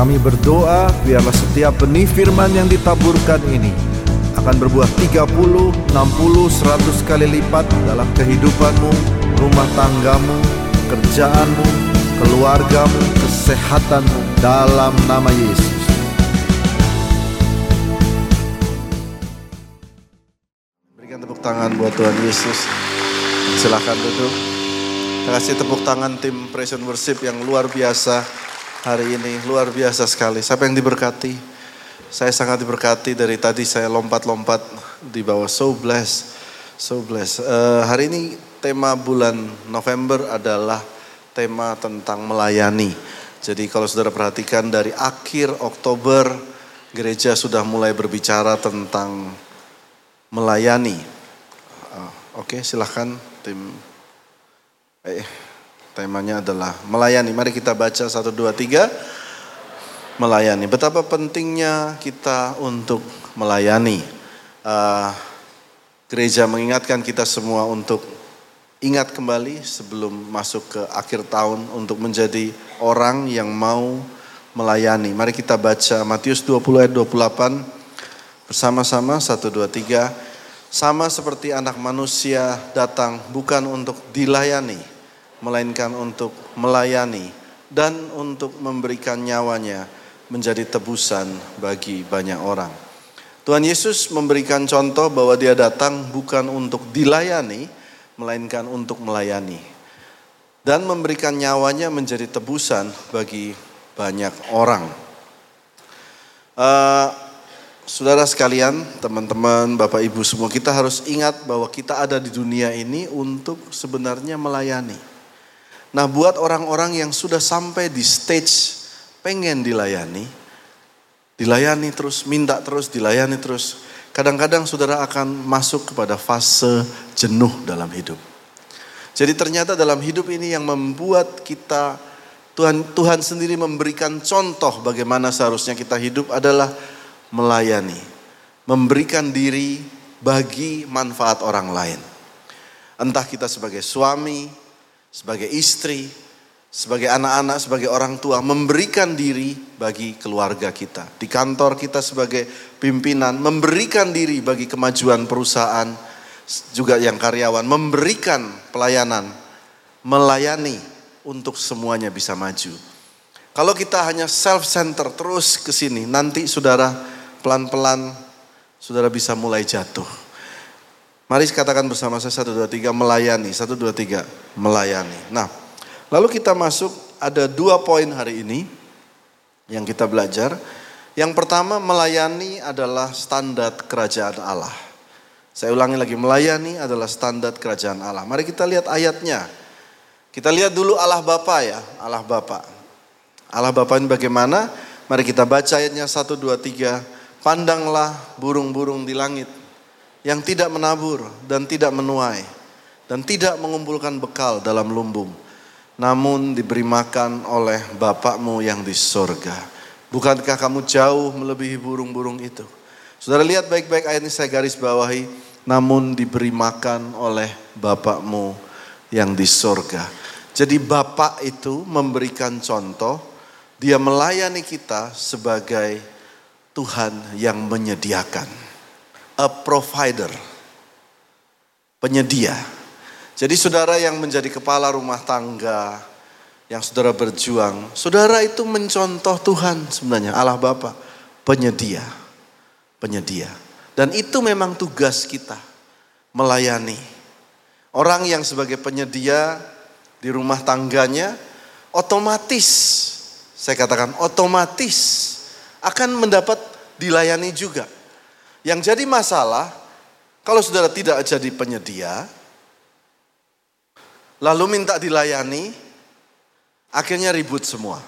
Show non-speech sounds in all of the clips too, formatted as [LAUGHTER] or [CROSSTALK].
Kami berdoa biarlah setiap benih firman yang ditaburkan ini akan berbuah 30, 60, 100 kali lipat dalam kehidupanmu, rumah tanggamu, kerjaanmu, keluargamu, kesehatanmu dalam nama Yesus. Berikan tepuk tangan buat Tuhan Yesus. Silakan duduk. Terima kasih tepuk tangan tim Praise Worship yang luar biasa hari ini. Luar biasa sekali. Siapa yang diberkati? Saya sangat diberkati dari tadi saya lompat-lompat di bawah. So blessed. So blessed. Uh, hari ini tema bulan November adalah tema tentang melayani. Jadi kalau saudara perhatikan dari akhir Oktober gereja sudah mulai berbicara tentang melayani. Uh, Oke okay, silahkan tim. Eh, temanya adalah melayani. Mari kita baca satu dua tiga melayani. Betapa pentingnya kita untuk melayani. Uh, gereja mengingatkan kita semua untuk ingat kembali sebelum masuk ke akhir tahun untuk menjadi orang yang mau melayani. Mari kita baca Matius 20 ayat 28 bersama-sama 1 2 3. Sama seperti anak manusia datang bukan untuk dilayani, melainkan untuk melayani dan untuk memberikan nyawanya menjadi tebusan bagi banyak orang. Tuhan Yesus memberikan contoh bahwa dia datang bukan untuk dilayani, melainkan untuk melayani. Dan memberikan nyawanya menjadi tebusan bagi banyak orang. Uh, saudara sekalian, teman-teman, bapak ibu semua, kita harus ingat bahwa kita ada di dunia ini untuk sebenarnya melayani. Nah buat orang-orang yang sudah sampai di stage pengen dilayani, dilayani terus, minta terus, dilayani terus. Kadang-kadang saudara akan masuk kepada fase jenuh dalam hidup. Jadi ternyata dalam hidup ini yang membuat kita Tuhan Tuhan sendiri memberikan contoh bagaimana seharusnya kita hidup adalah melayani, memberikan diri bagi manfaat orang lain. Entah kita sebagai suami, sebagai istri, sebagai anak-anak, sebagai orang tua, memberikan diri bagi keluarga kita. Di kantor kita sebagai pimpinan, memberikan diri bagi kemajuan perusahaan, juga yang karyawan, memberikan pelayanan, melayani untuk semuanya bisa maju. Kalau kita hanya self-center terus ke sini, nanti saudara pelan-pelan saudara bisa mulai jatuh. Mari katakan bersama saya satu dua tiga melayani, satu dua tiga melayani. Nah, Lalu kita masuk ada dua poin hari ini yang kita belajar. Yang pertama melayani adalah standar kerajaan Allah. Saya ulangi lagi, melayani adalah standar kerajaan Allah. Mari kita lihat ayatnya. Kita lihat dulu Allah Bapa ya, Allah Bapa. Allah Bapa ini bagaimana? Mari kita baca ayatnya 1, 2, 3. Pandanglah burung-burung di langit yang tidak menabur dan tidak menuai dan tidak mengumpulkan bekal dalam lumbung namun diberi makan oleh Bapakmu yang di sorga. Bukankah kamu jauh melebihi burung-burung itu? Saudara lihat baik-baik ayat ini saya garis bawahi. Namun diberi makan oleh Bapakmu yang di sorga. Jadi Bapak itu memberikan contoh, dia melayani kita sebagai Tuhan yang menyediakan. A provider, penyedia jadi saudara yang menjadi kepala rumah tangga, yang saudara berjuang, saudara itu mencontoh Tuhan sebenarnya, Allah Bapa, penyedia, penyedia. Dan itu memang tugas kita, melayani. Orang yang sebagai penyedia di rumah tangganya, otomatis, saya katakan otomatis akan mendapat dilayani juga. Yang jadi masalah, kalau saudara tidak jadi penyedia, lalu minta dilayani, akhirnya ribut semua.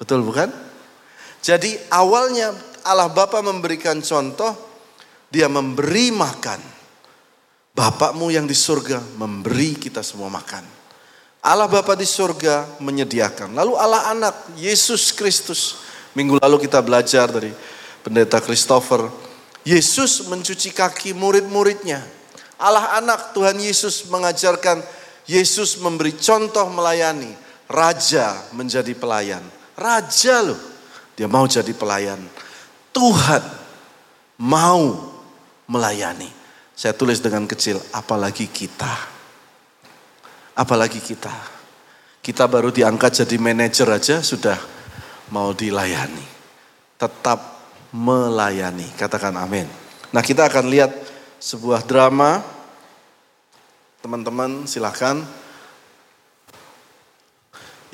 Betul bukan? Jadi awalnya Allah Bapa memberikan contoh, dia memberi makan. Bapakmu yang di surga memberi kita semua makan. Allah Bapa di surga menyediakan. Lalu Allah anak, Yesus Kristus. Minggu lalu kita belajar dari pendeta Christopher. Yesus mencuci kaki murid-muridnya. Allah anak Tuhan Yesus mengajarkan Yesus memberi contoh melayani. Raja menjadi pelayan. Raja loh. Dia mau jadi pelayan. Tuhan mau melayani. Saya tulis dengan kecil, apalagi kita. Apalagi kita. Kita baru diangkat jadi manajer aja sudah mau dilayani. Tetap melayani. Katakan amin. Nah kita akan lihat sebuah drama. Teman-teman silahkan.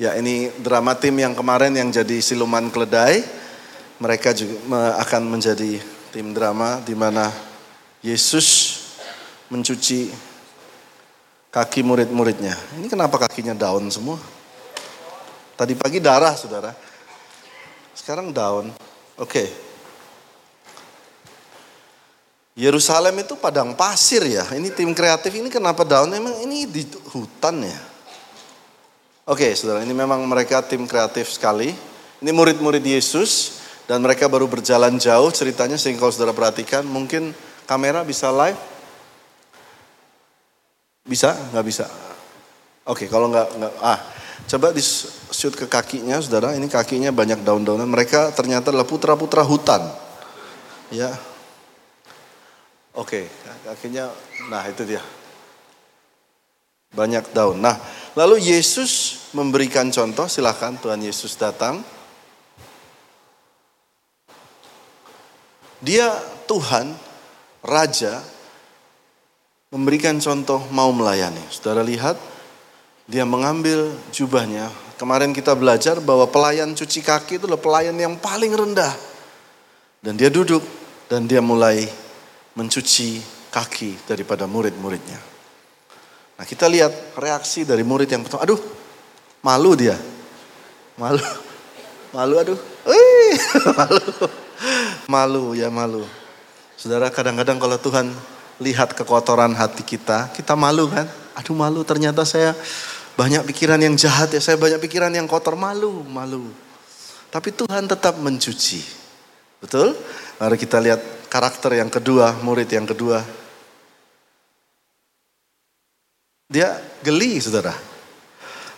Ya ini drama tim yang kemarin yang jadi siluman keledai. Mereka juga akan menjadi tim drama di mana Yesus mencuci kaki murid-muridnya. Ini kenapa kakinya daun semua? Tadi pagi darah, saudara. Sekarang daun. Oke. Okay. Yerusalem itu padang pasir ya. Ini tim kreatif ini kenapa daun? Emang ini di hutan ya? Oke, saudara. Ini memang mereka tim kreatif sekali. Ini murid-murid Yesus dan mereka baru berjalan jauh ceritanya sehingga kalau saudara perhatikan mungkin kamera bisa live? Bisa? Nggak bisa? Oke, kalau nggak, nggak ah, coba di shoot ke kakinya, saudara. Ini kakinya banyak daun-daunan. Mereka ternyata adalah putra-putra hutan. Ya. Oke, kakinya, nah itu dia. Banyak daun. Nah, lalu Yesus memberikan contoh, silahkan Tuhan Yesus datang. Dia Tuhan raja memberikan contoh mau melayani. Saudara lihat, dia mengambil jubahnya. Kemarin kita belajar bahwa pelayan cuci kaki itu adalah pelayan yang paling rendah. Dan dia duduk dan dia mulai mencuci kaki daripada murid-muridnya. Nah kita lihat reaksi dari murid yang pertama. Aduh, malu dia. Malu. Malu aduh. Wih, [LAUGHS] malu. Malu ya malu. Saudara kadang-kadang kalau Tuhan lihat kekotoran hati kita, kita malu kan? Aduh malu ternyata saya banyak pikiran yang jahat ya, saya banyak pikiran yang kotor, malu, malu. Tapi Tuhan tetap mencuci. Betul? Mari kita lihat karakter yang kedua, murid yang kedua. Dia geli saudara.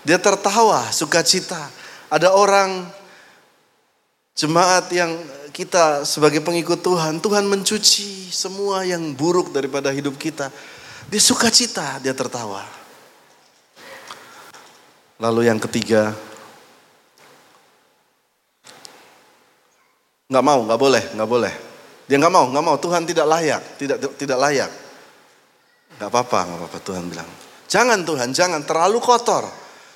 Dia tertawa, sukacita. Ada orang jemaat yang kita sebagai pengikut Tuhan, Tuhan mencuci semua yang buruk daripada hidup kita. Dia suka cita, dia tertawa. Lalu yang ketiga, nggak mau, nggak boleh, nggak boleh. Dia nggak mau, nggak mau. Tuhan tidak layak, tidak tidak layak. Nggak apa-apa, nggak apa-apa. Tuhan bilang, jangan Tuhan, jangan terlalu kotor,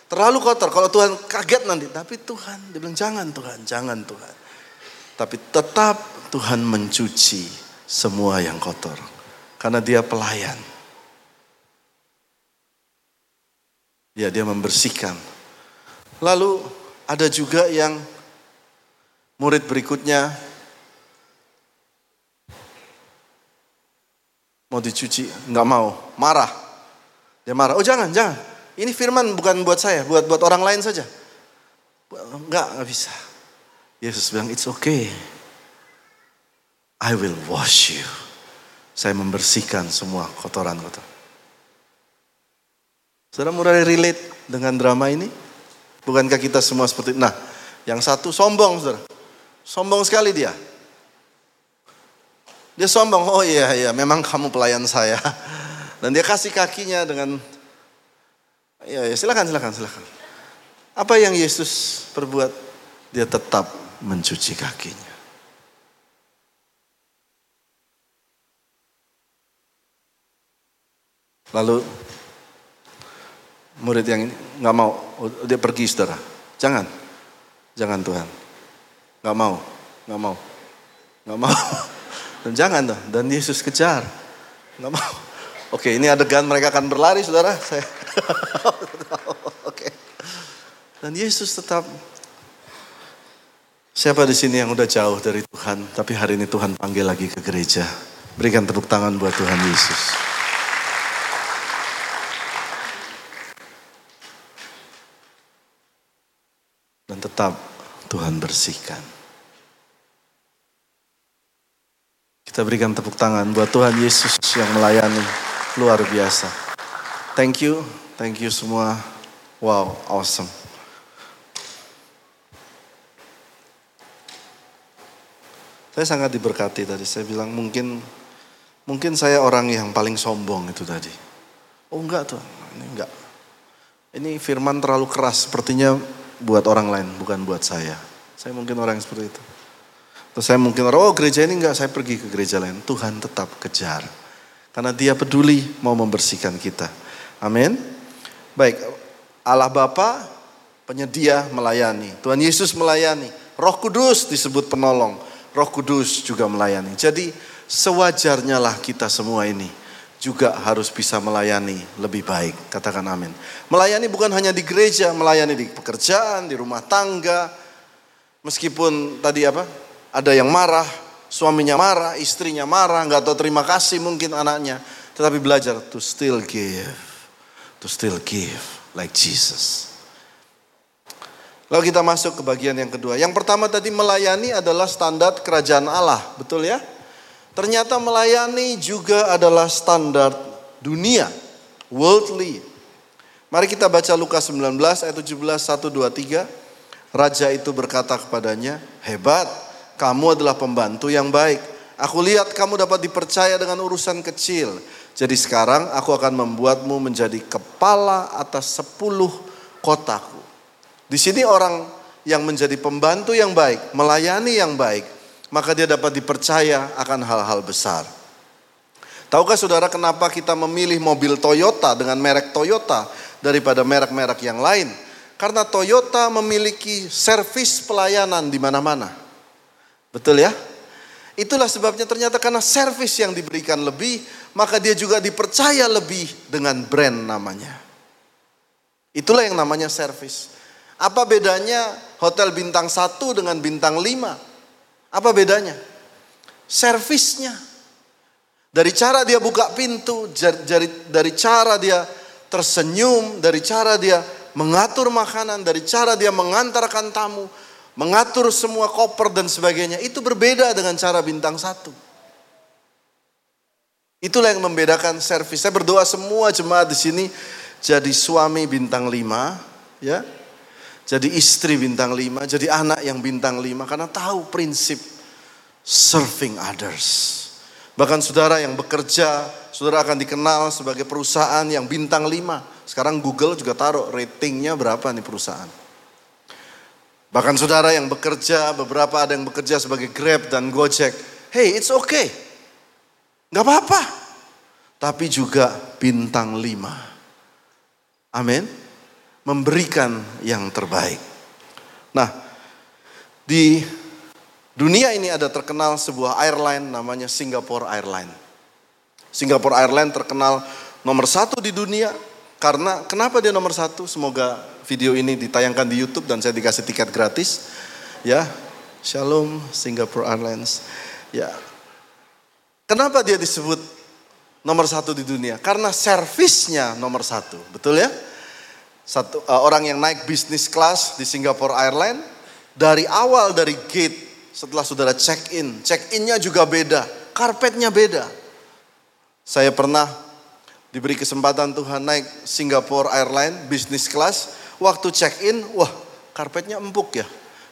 terlalu kotor. Kalau Tuhan kaget nanti, tapi Tuhan dia bilang jangan Tuhan, jangan Tuhan. Tapi tetap Tuhan mencuci semua yang kotor. Karena dia pelayan. Ya dia membersihkan. Lalu ada juga yang murid berikutnya mau dicuci, nggak mau, marah. Dia marah, oh jangan, jangan. Ini firman bukan buat saya, buat buat orang lain saja. Enggak, nggak bisa. Yesus bilang, it's okay. I will wash you. Saya membersihkan semua kotoran-kotoran. Saudara mulai relate dengan drama ini? Bukankah kita semua seperti Nah, yang satu sombong, saudara. Sombong sekali dia. Dia sombong, oh iya, iya, memang kamu pelayan saya. [LAUGHS] Dan dia kasih kakinya dengan, ya, ya silakan, silakan, silakan. Apa yang Yesus perbuat? Dia tetap mencuci kakinya. Lalu murid yang nggak mau, dia pergi saudara. Jangan, jangan Tuhan, nggak mau, nggak mau, nggak mau. [LAUGHS] Dan jangan tuh, dan Yesus kejar, nggak mau. Oke, ini adegan mereka akan berlari, saudara. Saya, [LAUGHS] oke. Dan Yesus tetap Siapa di sini yang udah jauh dari Tuhan, tapi hari ini Tuhan panggil lagi ke gereja? Berikan tepuk tangan buat Tuhan Yesus. Dan tetap Tuhan bersihkan. Kita berikan tepuk tangan buat Tuhan Yesus yang melayani luar biasa. Thank you, thank you semua. Wow, awesome. Saya sangat diberkati tadi. Saya bilang mungkin mungkin saya orang yang paling sombong itu tadi. Oh enggak tuh, ini enggak. Ini firman terlalu keras, sepertinya buat orang lain, bukan buat saya. Saya mungkin orang yang seperti itu. Terus saya mungkin oh gereja ini enggak, saya pergi ke gereja lain. Tuhan tetap kejar. Karena dia peduli mau membersihkan kita. Amin. Baik, Allah Bapa penyedia melayani. Tuhan Yesus melayani. Roh Kudus disebut penolong. Roh Kudus juga melayani. Jadi sewajarnya lah kita semua ini juga harus bisa melayani lebih baik. Katakan amin. Melayani bukan hanya di gereja, melayani di pekerjaan, di rumah tangga. Meskipun tadi apa? Ada yang marah, suaminya marah, istrinya marah, nggak tahu terima kasih mungkin anaknya. Tetapi belajar to still give, to still give like Jesus. Lalu kita masuk ke bagian yang kedua. Yang pertama tadi melayani adalah standar kerajaan Allah, betul ya? Ternyata melayani juga adalah standar dunia, worldly. Mari kita baca Lukas 19 ayat 17, 1, 2, 3. Raja itu berkata kepadanya, hebat, kamu adalah pembantu yang baik. Aku lihat kamu dapat dipercaya dengan urusan kecil. Jadi sekarang aku akan membuatmu menjadi kepala atas sepuluh kotaku. Di sini orang yang menjadi pembantu yang baik, melayani yang baik, maka dia dapat dipercaya akan hal-hal besar. Tahukah saudara kenapa kita memilih mobil Toyota dengan merek Toyota daripada merek-merek yang lain? Karena Toyota memiliki servis pelayanan di mana-mana. Betul ya? Itulah sebabnya ternyata karena servis yang diberikan lebih, maka dia juga dipercaya lebih dengan brand namanya. Itulah yang namanya servis. Apa bedanya hotel bintang 1 dengan bintang 5? Apa bedanya? Servisnya. Dari cara dia buka pintu, dari, dari cara dia tersenyum, dari cara dia mengatur makanan, dari cara dia mengantarkan tamu, mengatur semua koper dan sebagainya, itu berbeda dengan cara bintang satu. Itulah yang membedakan servis. Saya berdoa semua jemaat di sini jadi suami bintang lima, ya, jadi istri bintang lima, jadi anak yang bintang lima karena tahu prinsip serving others. Bahkan saudara yang bekerja, saudara akan dikenal sebagai perusahaan yang bintang lima. Sekarang Google juga taruh ratingnya berapa nih perusahaan. Bahkan saudara yang bekerja, beberapa ada yang bekerja sebagai Grab dan Gojek. Hey, it's okay. Gak apa-apa. Tapi juga bintang lima. Amin. Memberikan yang terbaik. Nah, di dunia ini ada terkenal sebuah airline namanya Singapore Airline. Singapore Airline terkenal nomor satu di dunia karena kenapa dia nomor satu? Semoga video ini ditayangkan di YouTube dan saya dikasih tiket gratis. Ya, Shalom Singapore Airlines. Ya, kenapa dia disebut nomor satu di dunia? Karena servisnya nomor satu, betul ya? Satu uh, orang yang naik bisnis kelas di Singapore Airlines dari awal dari gate setelah saudara check in, check innya juga beda, karpetnya beda. Saya pernah diberi kesempatan Tuhan naik Singapore Airline business class, waktu check in, wah karpetnya empuk ya.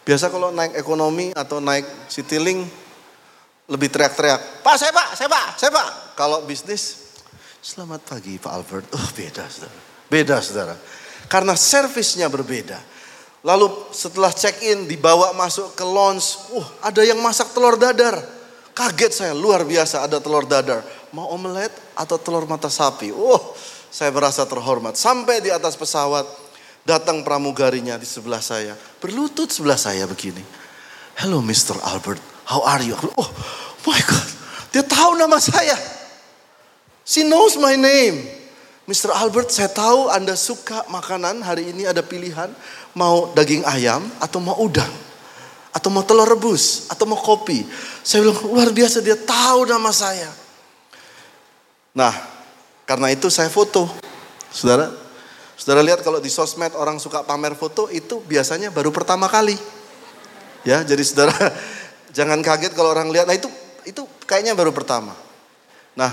Biasa kalau naik ekonomi atau naik Citylink lebih teriak-teriak, Pak saya pak, saya pak, saya pak. Kalau bisnis, selamat pagi Pak Albert. Oh beda saudara, beda saudara. Karena servisnya berbeda. Lalu setelah check in dibawa masuk ke lounge, uh ada yang masak telur dadar. Kaget saya, luar biasa ada telur dadar mau omelet atau telur mata sapi. Oh, saya merasa terhormat. Sampai di atas pesawat, datang pramugarinya di sebelah saya. Berlutut sebelah saya begini. Hello Mr. Albert, how are you? Oh my God, dia tahu nama saya. She knows my name. Mr. Albert, saya tahu Anda suka makanan hari ini ada pilihan mau daging ayam atau mau udang atau mau telur rebus atau mau kopi. Saya bilang luar biasa dia tahu nama saya. Nah, karena itu saya foto. Saudara, saudara lihat kalau di sosmed orang suka pamer foto itu biasanya baru pertama kali. Ya, jadi saudara [LAUGHS] jangan kaget kalau orang lihat. Nah itu itu kayaknya baru pertama. Nah,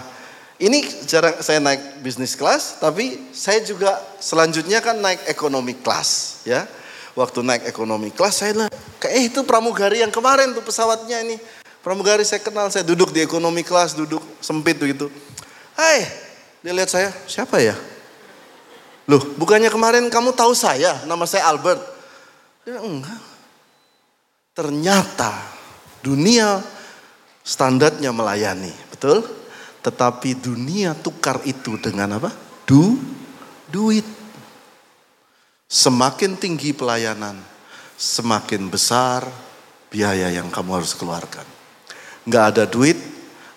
ini jarang saya naik bisnis kelas, tapi saya juga selanjutnya kan naik ekonomi kelas, ya. Waktu naik ekonomi kelas saya lah, kayak eh, itu pramugari yang kemarin tuh pesawatnya ini Pramugari saya kenal, saya duduk di ekonomi kelas, duduk sempit begitu. Hai, dia lihat saya, siapa ya? Loh, bukannya kemarin kamu tahu saya, nama saya Albert. Dia enggak. Ternyata dunia standarnya melayani, betul? Tetapi dunia tukar itu dengan apa? Du, duit. Semakin tinggi pelayanan, semakin besar biaya yang kamu harus keluarkan. Nggak ada duit,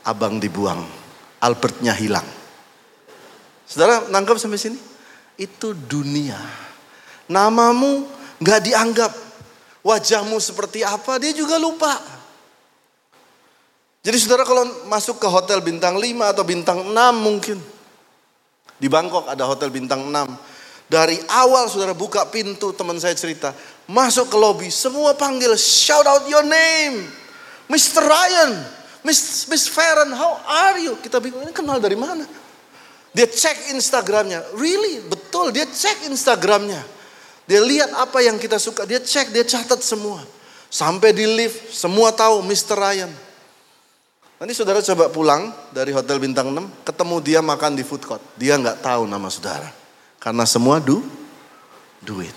abang dibuang. Albertnya hilang. Saudara nangkap sampai sini? Itu dunia. Namamu nggak dianggap. Wajahmu seperti apa, dia juga lupa. Jadi saudara kalau masuk ke hotel bintang 5 atau bintang 6 mungkin. Di Bangkok ada hotel bintang 6. Dari awal saudara buka pintu teman saya cerita. Masuk ke lobby semua panggil shout out your name. Mr. Ryan, Miss, Miss Farron, how are you? Kita bingung, ini kenal dari mana? Dia cek Instagramnya, really, betul, dia cek Instagramnya. Dia lihat apa yang kita suka, dia cek, dia catat semua. Sampai di lift, semua tahu Mr. Ryan. Nanti saudara coba pulang dari hotel bintang 6, ketemu dia makan di food court. Dia nggak tahu nama saudara. Karena semua du, duit.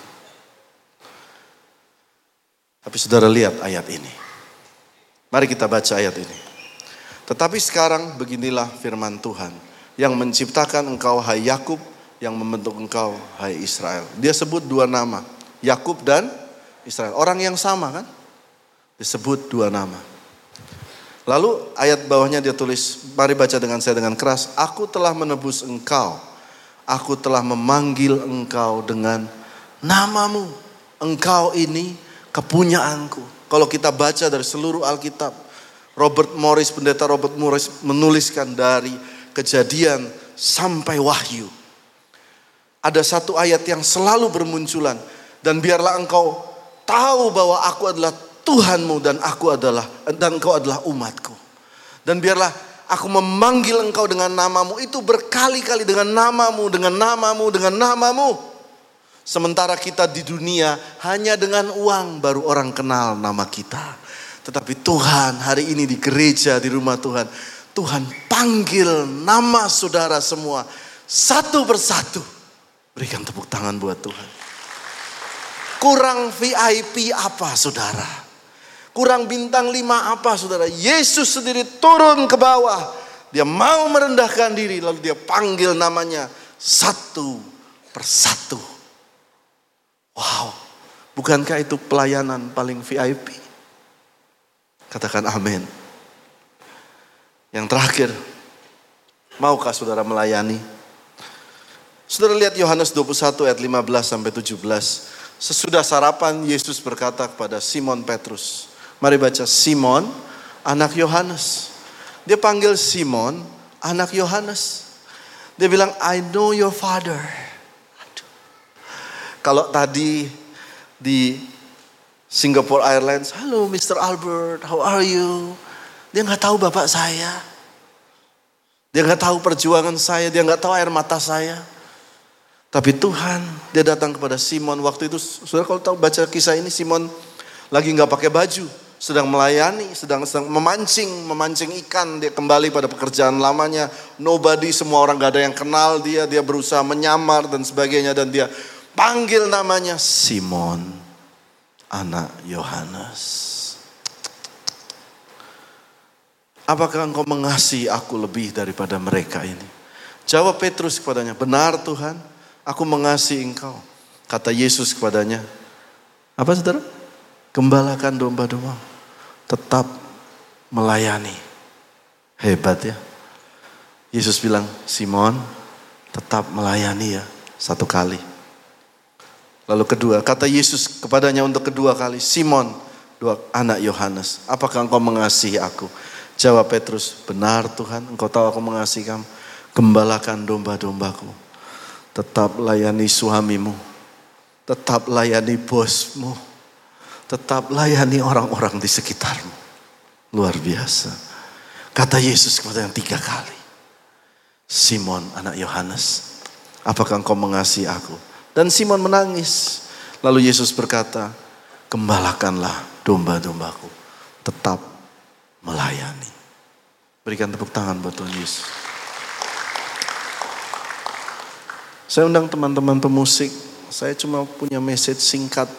Tapi saudara lihat ayat ini. Mari kita baca ayat ini. Tetapi sekarang beginilah firman Tuhan yang menciptakan engkau hai Yakub yang membentuk engkau hai Israel. Dia sebut dua nama, Yakub dan Israel. Orang yang sama kan? Disebut dua nama. Lalu ayat bawahnya dia tulis, mari baca dengan saya dengan keras, aku telah menebus engkau. Aku telah memanggil engkau dengan namamu. Engkau ini kepunyaanku. Kalau kita baca dari seluruh Alkitab, Robert Morris, pendeta Robert Morris menuliskan dari kejadian sampai wahyu. Ada satu ayat yang selalu bermunculan. Dan biarlah engkau tahu bahwa aku adalah Tuhanmu dan aku adalah dan engkau adalah umatku. Dan biarlah aku memanggil engkau dengan namamu itu berkali-kali dengan namamu, dengan namamu, dengan namamu. Sementara kita di dunia hanya dengan uang baru orang kenal nama kita. Tetapi Tuhan hari ini di gereja, di rumah Tuhan. Tuhan panggil nama saudara semua satu persatu. Berikan tepuk tangan buat Tuhan. Kurang VIP apa saudara? Kurang bintang lima apa saudara? Yesus sendiri turun ke bawah. Dia mau merendahkan diri lalu dia panggil namanya satu persatu. Wow, bukankah itu pelayanan paling VIP? Katakan amin. Yang terakhir, maukah saudara melayani? Saudara lihat Yohanes 21 ayat 15 sampai 17. Sesudah sarapan Yesus berkata kepada Simon Petrus. Mari baca Simon, anak Yohanes. Dia panggil Simon, anak Yohanes. Dia bilang, I know your father. Kalau tadi di Singapore Airlines, halo Mr. Albert, how are you? Dia nggak tahu bapak saya. Dia nggak tahu perjuangan saya, dia nggak tahu air mata saya. Tapi Tuhan, dia datang kepada Simon waktu itu. Saudara kalau tahu baca kisah ini, Simon lagi nggak pakai baju, sedang melayani, sedang sedang memancing, memancing ikan. Dia kembali pada pekerjaan lamanya. Nobody, semua orang gak ada yang kenal dia. Dia berusaha menyamar dan sebagainya dan dia panggil namanya Simon, anak Yohanes. Apakah engkau mengasihi aku lebih daripada mereka ini? Jawab Petrus kepadanya, benar Tuhan, aku mengasihi engkau. Kata Yesus kepadanya, apa saudara? Gembalakan domba-domba, tetap melayani. Hebat ya. Yesus bilang, Simon, tetap melayani ya, satu kali. Lalu kedua, kata Yesus kepadanya untuk kedua kali, Simon, dua anak Yohanes, apakah engkau mengasihi aku? Jawab Petrus, benar Tuhan, engkau tahu aku mengasihi kamu. Gembalakan domba-dombaku. Tetap layani suamimu. Tetap layani bosmu. Tetap layani orang-orang di sekitarmu. Luar biasa. Kata Yesus kepada yang tiga kali. Simon anak Yohanes, apakah engkau mengasihi aku? Dan Simon menangis. Lalu Yesus berkata, gembalakanlah domba-dombaku. Tetap melayani. Berikan tepuk tangan buat Tuhan Yesus. Saya undang teman-teman pemusik. Saya cuma punya message singkat,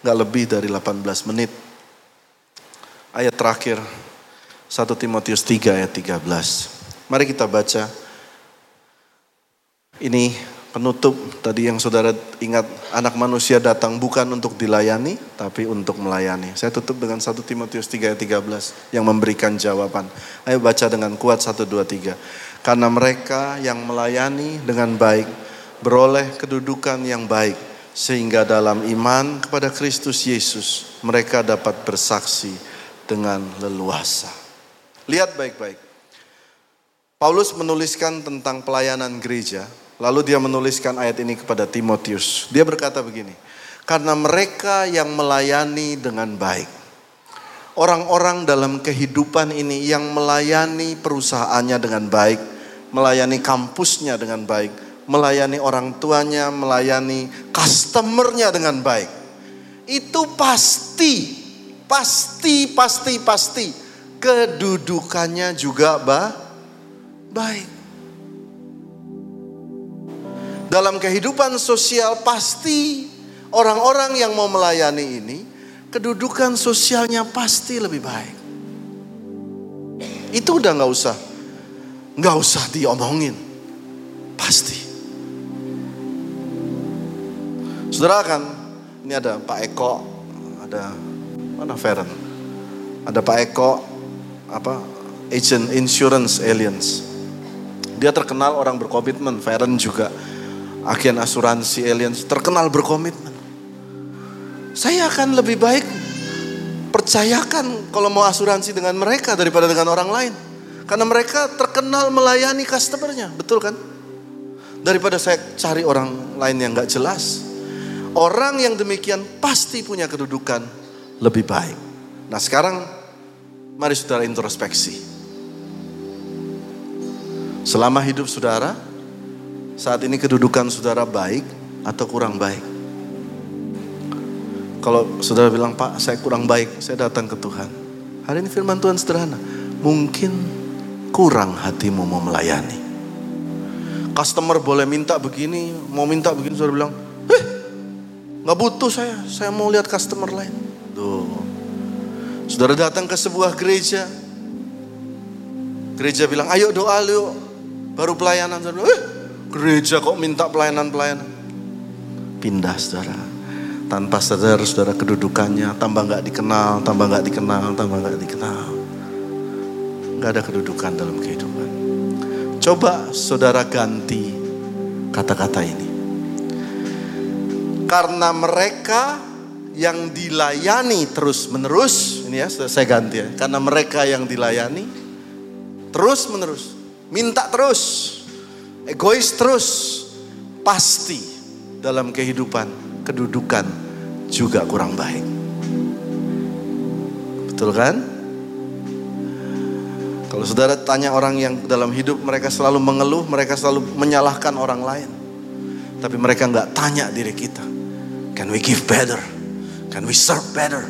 nggak lebih dari 18 menit. Ayat terakhir, 1 Timotius 3 ayat 13. Mari kita baca. Ini penutup tadi yang saudara ingat anak manusia datang bukan untuk dilayani tapi untuk melayani. Saya tutup dengan 1 Timotius 3 ayat 13 yang memberikan jawaban. Ayo baca dengan kuat 1 2 3. Karena mereka yang melayani dengan baik beroleh kedudukan yang baik sehingga dalam iman kepada Kristus Yesus mereka dapat bersaksi dengan leluasa. Lihat baik-baik. Paulus menuliskan tentang pelayanan gereja Lalu dia menuliskan ayat ini kepada Timotius. Dia berkata begini, karena mereka yang melayani dengan baik. Orang-orang dalam kehidupan ini yang melayani perusahaannya dengan baik, melayani kampusnya dengan baik, melayani orang tuanya, melayani customernya dengan baik. Itu pasti, pasti, pasti, pasti kedudukannya juga bah, baik. Dalam kehidupan sosial pasti orang-orang yang mau melayani ini kedudukan sosialnya pasti lebih baik. Itu udah nggak usah, nggak usah diomongin, pasti. Saudara kan, ini ada Pak Eko, ada mana Feren, ada Pak Eko, apa agent insurance aliens. Dia terkenal orang berkomitmen, Feren juga agen asuransi aliens terkenal berkomitmen. Saya akan lebih baik percayakan kalau mau asuransi dengan mereka daripada dengan orang lain. Karena mereka terkenal melayani customernya, betul kan? Daripada saya cari orang lain yang gak jelas. Orang yang demikian pasti punya kedudukan lebih baik. Nah sekarang mari saudara introspeksi. Selama hidup saudara, saat ini kedudukan saudara baik atau kurang baik? Kalau saudara bilang, Pak saya kurang baik, saya datang ke Tuhan. Hari ini firman Tuhan sederhana. Mungkin kurang hatimu mau melayani. Customer boleh minta begini, mau minta begini, saudara bilang, eh gak butuh saya, saya mau lihat customer lain. Tuh. Saudara datang ke sebuah gereja, gereja bilang, ayo doa yuk, baru pelayanan. Saudara, eh Gereja kok minta pelayanan-pelayanan. Pindah saudara. Tanpa sadar saudara kedudukannya. Tambah gak dikenal, tambah gak dikenal, tambah gak dikenal. Gak ada kedudukan dalam kehidupan. Coba saudara ganti kata-kata ini. Karena mereka yang dilayani terus menerus, ini ya saya ganti ya. Karena mereka yang dilayani terus menerus, minta terus, egois terus, pasti dalam kehidupan kedudukan juga kurang baik. Betul kan? Kalau saudara tanya orang yang dalam hidup mereka selalu mengeluh, mereka selalu menyalahkan orang lain. Tapi mereka nggak tanya diri kita. Can we give better? Can we serve better?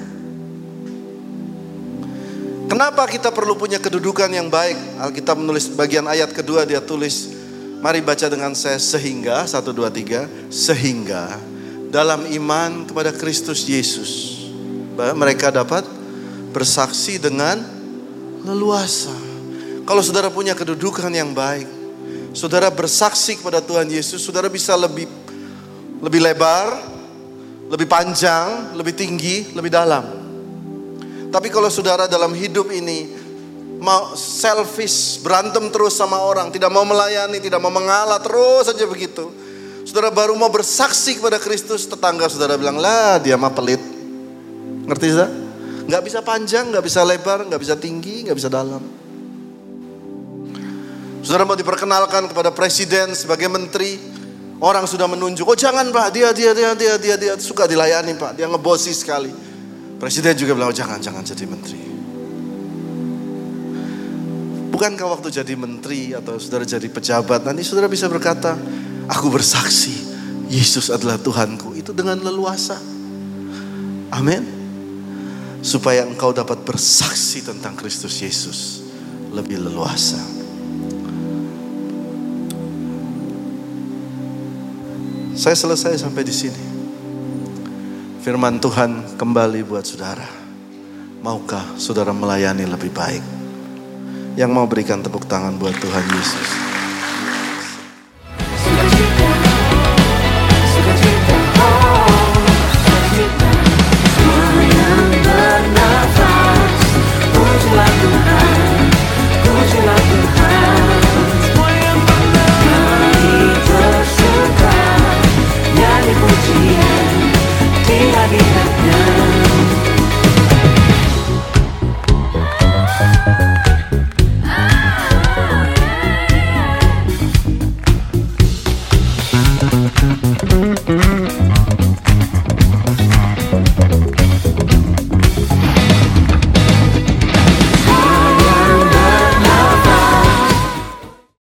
Kenapa kita perlu punya kedudukan yang baik? Alkitab menulis bagian ayat kedua dia tulis Mari baca dengan saya sehingga satu dua tiga sehingga dalam iman kepada Kristus Yesus mereka dapat bersaksi dengan leluasa. Kalau saudara punya kedudukan yang baik, saudara bersaksi kepada Tuhan Yesus, saudara bisa lebih lebih lebar, lebih panjang, lebih tinggi, lebih dalam. Tapi kalau saudara dalam hidup ini mau selfish, berantem terus sama orang, tidak mau melayani, tidak mau mengalah, terus saja begitu. Saudara baru mau bersaksi kepada Kristus, tetangga saudara bilang, lah dia mah pelit. Ngerti saudara? Gak bisa panjang, gak bisa lebar, gak bisa tinggi, gak bisa dalam. Saudara mau diperkenalkan kepada presiden sebagai menteri, orang sudah menunjuk, oh jangan pak, dia, dia, dia, dia, dia, dia suka dilayani pak, dia ngebosi sekali. Presiden juga bilang, oh jangan, jangan jadi menteri. Bukankah waktu jadi menteri atau saudara jadi pejabat, nanti saudara bisa berkata, aku bersaksi, Yesus adalah Tuhanku. Itu dengan leluasa. Amin. supaya engkau dapat bersaksi tentang Kristus Yesus lebih leluasa. Saya selesai sampai di sini. Firman Tuhan kembali buat saudara. Maukah saudara melayani lebih baik? Yang mau berikan tepuk tangan buat Tuhan Yesus.